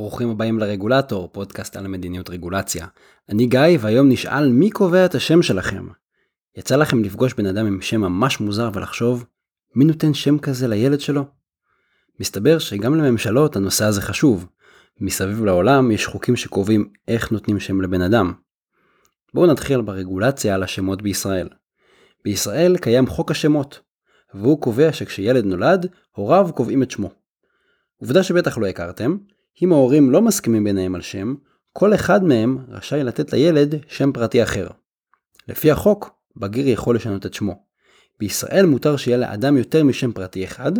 ברוכים הבאים לרגולטור, פודקאסט על המדיניות רגולציה. אני גיא, והיום נשאל מי קובע את השם שלכם. יצא לכם לפגוש בן אדם עם שם ממש מוזר ולחשוב, מי נותן שם כזה לילד שלו? מסתבר שגם לממשלות הנושא הזה חשוב. מסביב לעולם יש חוקים שקובעים איך נותנים שם לבן אדם. בואו נתחיל ברגולציה על השמות בישראל. בישראל קיים חוק השמות, והוא קובע שכשילד נולד, הוריו קובעים את שמו. עובדה שבטח לא הכרתם, אם ההורים לא מסכימים ביניהם על שם, כל אחד מהם רשאי לתת לילד שם פרטי אחר. לפי החוק, בגיר יכול לשנות את שמו. בישראל מותר שיהיה לאדם יותר משם פרטי אחד,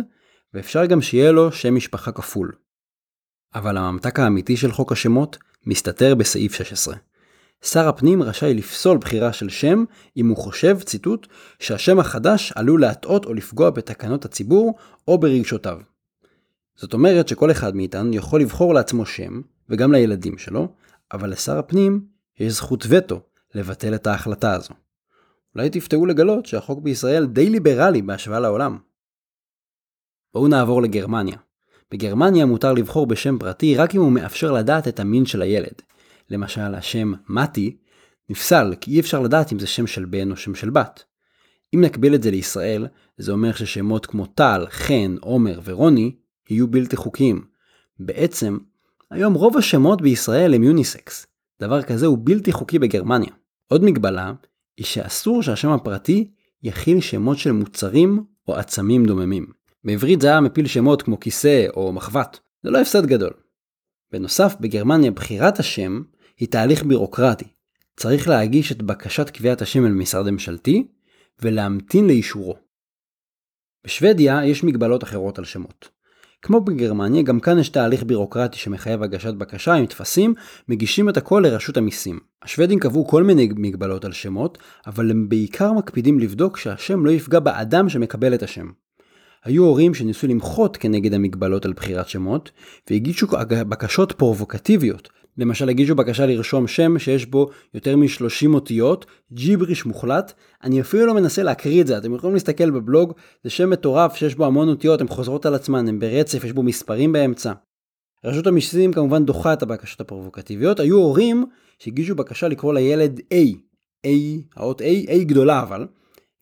ואפשר גם שיהיה לו שם משפחה כפול. אבל הממתק האמיתי של חוק השמות מסתתר בסעיף 16. שר הפנים רשאי לפסול בחירה של שם אם הוא חושב, ציטוט, שהשם החדש עלול להטעות או לפגוע בתקנות הציבור או ברגשותיו. זאת אומרת שכל אחד מאיתנו יכול לבחור לעצמו שם, וגם לילדים שלו, אבל לשר הפנים יש זכות וטו לבטל את ההחלטה הזו. אולי תפתעו לגלות שהחוק בישראל די ליברלי בהשוואה לעולם. בואו נעבור לגרמניה. בגרמניה מותר לבחור בשם פרטי רק אם הוא מאפשר לדעת את המין של הילד. למשל, השם מתי נפסל כי אי אפשר לדעת אם זה שם של בן או שם של בת. אם נקביל את זה לישראל, זה אומר ששמות כמו טל, חן, עומר ורוני יהיו בלתי חוקיים. בעצם, היום רוב השמות בישראל הם יוניסקס. דבר כזה הוא בלתי חוקי בגרמניה. עוד מגבלה היא שאסור שהשם הפרטי יכיל שמות של מוצרים או עצמים דוממים. בעברית זה היה מפיל שמות כמו כיסא או מחבת. זה לא הפסד גדול. בנוסף, בגרמניה בחירת השם היא תהליך בירוקרטי. צריך להגיש את בקשת קביעת השם אל משרד ממשלתי ולהמתין לאישורו. בשוודיה יש מגבלות אחרות על שמות. כמו בגרמניה, גם כאן יש תהליך בירוקרטי שמחייב הגשת בקשה עם טפסים, מגישים את הכל לרשות המיסים. השוודים קבעו כל מיני מגבלות על שמות, אבל הם בעיקר מקפידים לבדוק שהשם לא יפגע באדם שמקבל את השם. היו הורים שניסו למחות כנגד המגבלות על בחירת שמות, והגישו בקשות פרובוקטיביות. למשל הגישו בקשה לרשום שם שיש בו יותר מ-30 אותיות, ג'יבריש מוחלט. אני אפילו לא מנסה להקריא את זה, אתם יכולים להסתכל בבלוג, זה שם מטורף שיש בו המון אותיות, הן חוזרות על עצמן, הן ברצף, יש בו מספרים באמצע. רשות המיסים כמובן דוחה את הבקשות הפרובוקטיביות, היו הורים שהגישו בקשה לקרוא לילד A, A, האות A, A גדולה אבל,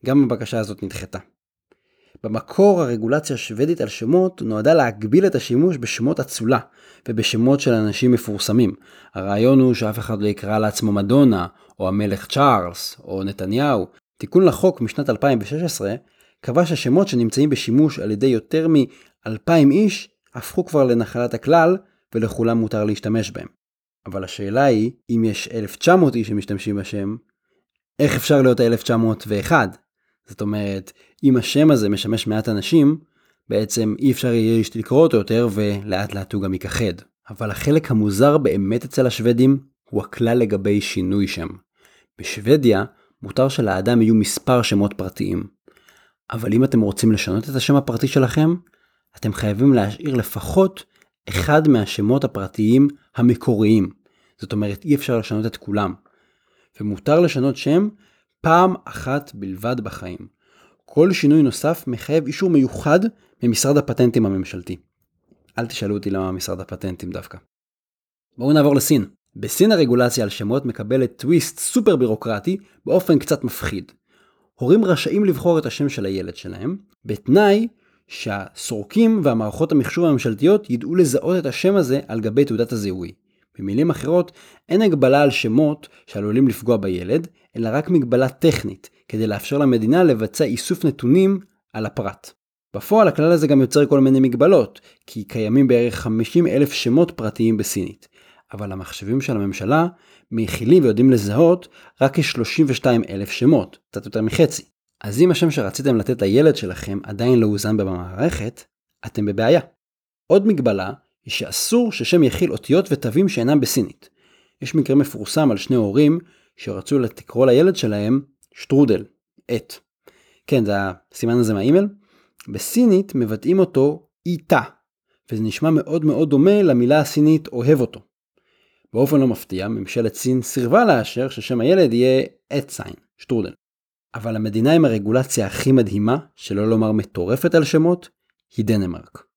גם הבקשה הזאת נדחתה. במקור הרגולציה השוודית על שמות נועדה להגביל את השימוש בשמות אצולה ובשמות של אנשים מפורסמים. הרעיון הוא שאף אחד לא יקרא לעצמו מדונה, או המלך צ'ארלס, או נתניהו. תיקון לחוק משנת 2016 קבע שהשמות שנמצאים בשימוש על ידי יותר מ-2,000 איש הפכו כבר לנחלת הכלל ולכולם מותר להשתמש בהם. אבל השאלה היא, אם יש 1,900 איש שמשתמשים בשם, איך אפשר להיות ה-1901? זאת אומרת, אם השם הזה משמש מעט אנשים, בעצם אי אפשר יהיה לקרוא אותו יותר ולאט לאט הוא גם ייכחד. אבל החלק המוזר באמת אצל השוודים הוא הכלל לגבי שינוי שם. בשוודיה מותר שלאדם יהיו מספר שמות פרטיים. אבל אם אתם רוצים לשנות את השם הפרטי שלכם, אתם חייבים להשאיר לפחות אחד מהשמות הפרטיים המקוריים. זאת אומרת, אי אפשר לשנות את כולם. ומותר לשנות שם פעם אחת בלבד בחיים. כל שינוי נוסף מחייב אישור מיוחד ממשרד הפטנטים הממשלתי. אל תשאלו אותי למה משרד הפטנטים דווקא. בואו נעבור לסין. בסין הרגולציה על שמות מקבלת טוויסט סופר בירוקרטי באופן קצת מפחיד. הורים רשאים לבחור את השם של הילד שלהם, בתנאי שהסורקים והמערכות המחשוב הממשלתיות ידעו לזהות את השם הזה על גבי תעודת הזיהוי. במילים אחרות, אין הגבלה על שמות שעלולים לפגוע בילד, אלא רק מגבלה טכנית, כדי לאפשר למדינה לבצע איסוף נתונים על הפרט. בפועל הכלל הזה גם יוצר כל מיני מגבלות, כי קיימים בערך 50 אלף שמות פרטיים בסינית, אבל המחשבים של הממשלה מכילים ויודעים לזהות רק כ-32 אלף שמות, קצת יותר מחצי. אז אם השם שרציתם לתת לילד שלכם עדיין לא הוזן במערכת, אתם בבעיה. עוד מגבלה היא שאסור ששם יכיל אותיות ותווים שאינם בסינית. יש מקרה מפורסם על שני הורים שרצו לקרוא לילד שלהם שטרודל, את. כן, זה הסימן הזה מהאימייל. בסינית מבטאים אותו איתה, וזה נשמע מאוד מאוד דומה למילה הסינית אוהב אותו. באופן לא מפתיע, ממשלת סין סירבה לאשר ששם הילד יהיה אתסיין, שטרודל. אבל המדינה עם הרגולציה הכי מדהימה, שלא לומר מטורפת על שמות, היא דנמרק.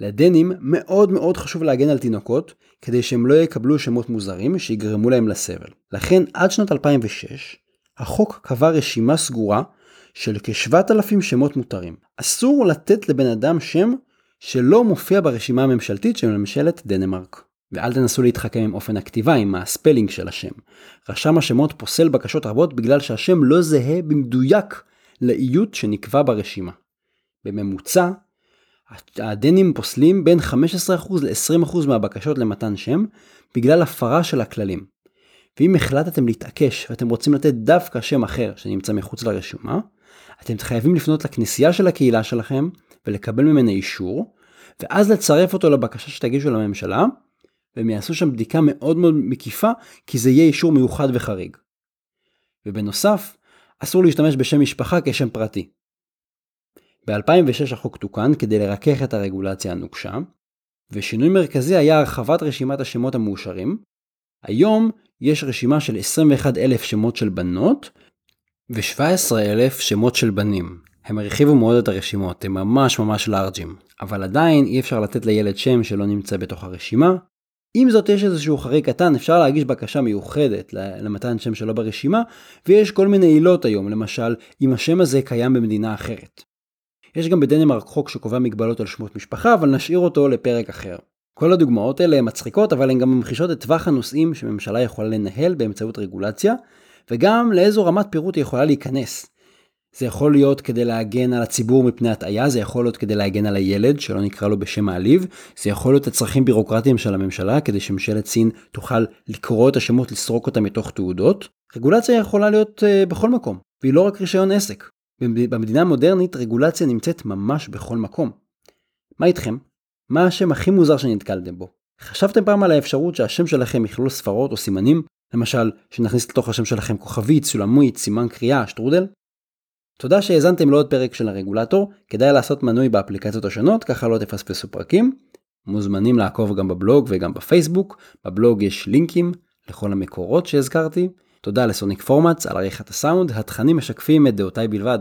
לדנים מאוד מאוד חשוב להגן על תינוקות, כדי שהם לא יקבלו שמות מוזרים שיגרמו להם לסבל. לכן עד שנת 2006, החוק קבע רשימה סגורה של כ-7,000 שמות מותרים. אסור לתת לבן אדם שם שלא מופיע ברשימה הממשלתית של ממשלת דנמרק. ואל תנסו להתחכם עם אופן הכתיבה, עם הספלינג של השם. רשם השמות פוסל בקשות רבות בגלל שהשם לא זהה במדויק לאיות שנקבע ברשימה. בממוצע, הדנים פוסלים בין 15% ל-20% מהבקשות למתן שם בגלל הפרה של הכללים. ואם החלטתם להתעקש ואתם רוצים לתת דווקא שם אחר שנמצא מחוץ לרשימה, אתם חייבים לפנות לכנסייה של הקהילה שלכם ולקבל ממנה אישור, ואז לצרף אותו לבקשה שתגישו לממשלה, והם יעשו שם בדיקה מאוד מאוד מקיפה, כי זה יהיה אישור מיוחד וחריג. ובנוסף, אסור להשתמש בשם משפחה כשם פרטי. ב-2006 החוק תוקן כדי לרכך את הרגולציה הנוקשה, ושינוי מרכזי היה הרחבת רשימת השמות המאושרים. היום יש רשימה של 21,000 שמות של בנות ו-17,000 שמות של בנים. הם הרחיבו מאוד את הרשימות, הם ממש ממש לארג'ים. אבל עדיין אי אפשר לתת לילד שם שלא נמצא בתוך הרשימה. עם זאת יש איזשהו חריג קטן, אפשר להגיש בקשה מיוחדת למתן שם שלא ברשימה, ויש כל מיני עילות היום, למשל, אם השם הזה קיים במדינה אחרת. יש גם בדנמרק חוק שקובע מגבלות על שמות משפחה, אבל נשאיר אותו לפרק אחר. כל הדוגמאות האלה הן מצחיקות, אבל הן גם ממחישות את טווח הנושאים שממשלה יכולה לנהל באמצעות רגולציה, וגם לאיזו רמת פירוט היא יכולה להיכנס. זה יכול להיות כדי להגן על הציבור מפני הטעיה, זה יכול להיות כדי להגן על הילד, שלא נקרא לו בשם מעליב, זה יכול להיות הצרכים בירוקרטיים של הממשלה, כדי שממשלת סין תוכל לקרוא את השמות, לסרוק אותם מתוך תעודות. רגולציה יכולה להיות uh, בכל מקום, והיא לא רק רישיון עסק. במדינה המודרנית רגולציה נמצאת ממש בכל מקום. מה איתכם? מה השם הכי מוזר שנתקלתם בו? חשבתם פעם על האפשרות שהשם שלכם יכלול ספרות או סימנים? למשל, שנכניס לתוך השם שלכם כוכבית, סולמית, סימן קריאה, שטרודל? תודה שהאזנתם לעוד פרק של הרגולטור, כדאי לעשות מנוי באפליקציות השונות, ככה לא תפספסו פרקים. מוזמנים לעקוב גם בבלוג וגם בפייסבוק, בבלוג יש לינקים לכל המקורות שהזכרתי. תודה לסוניק פורמאץ על עריכת הסאונד, התכנים משקפים את דעותיי בלבד.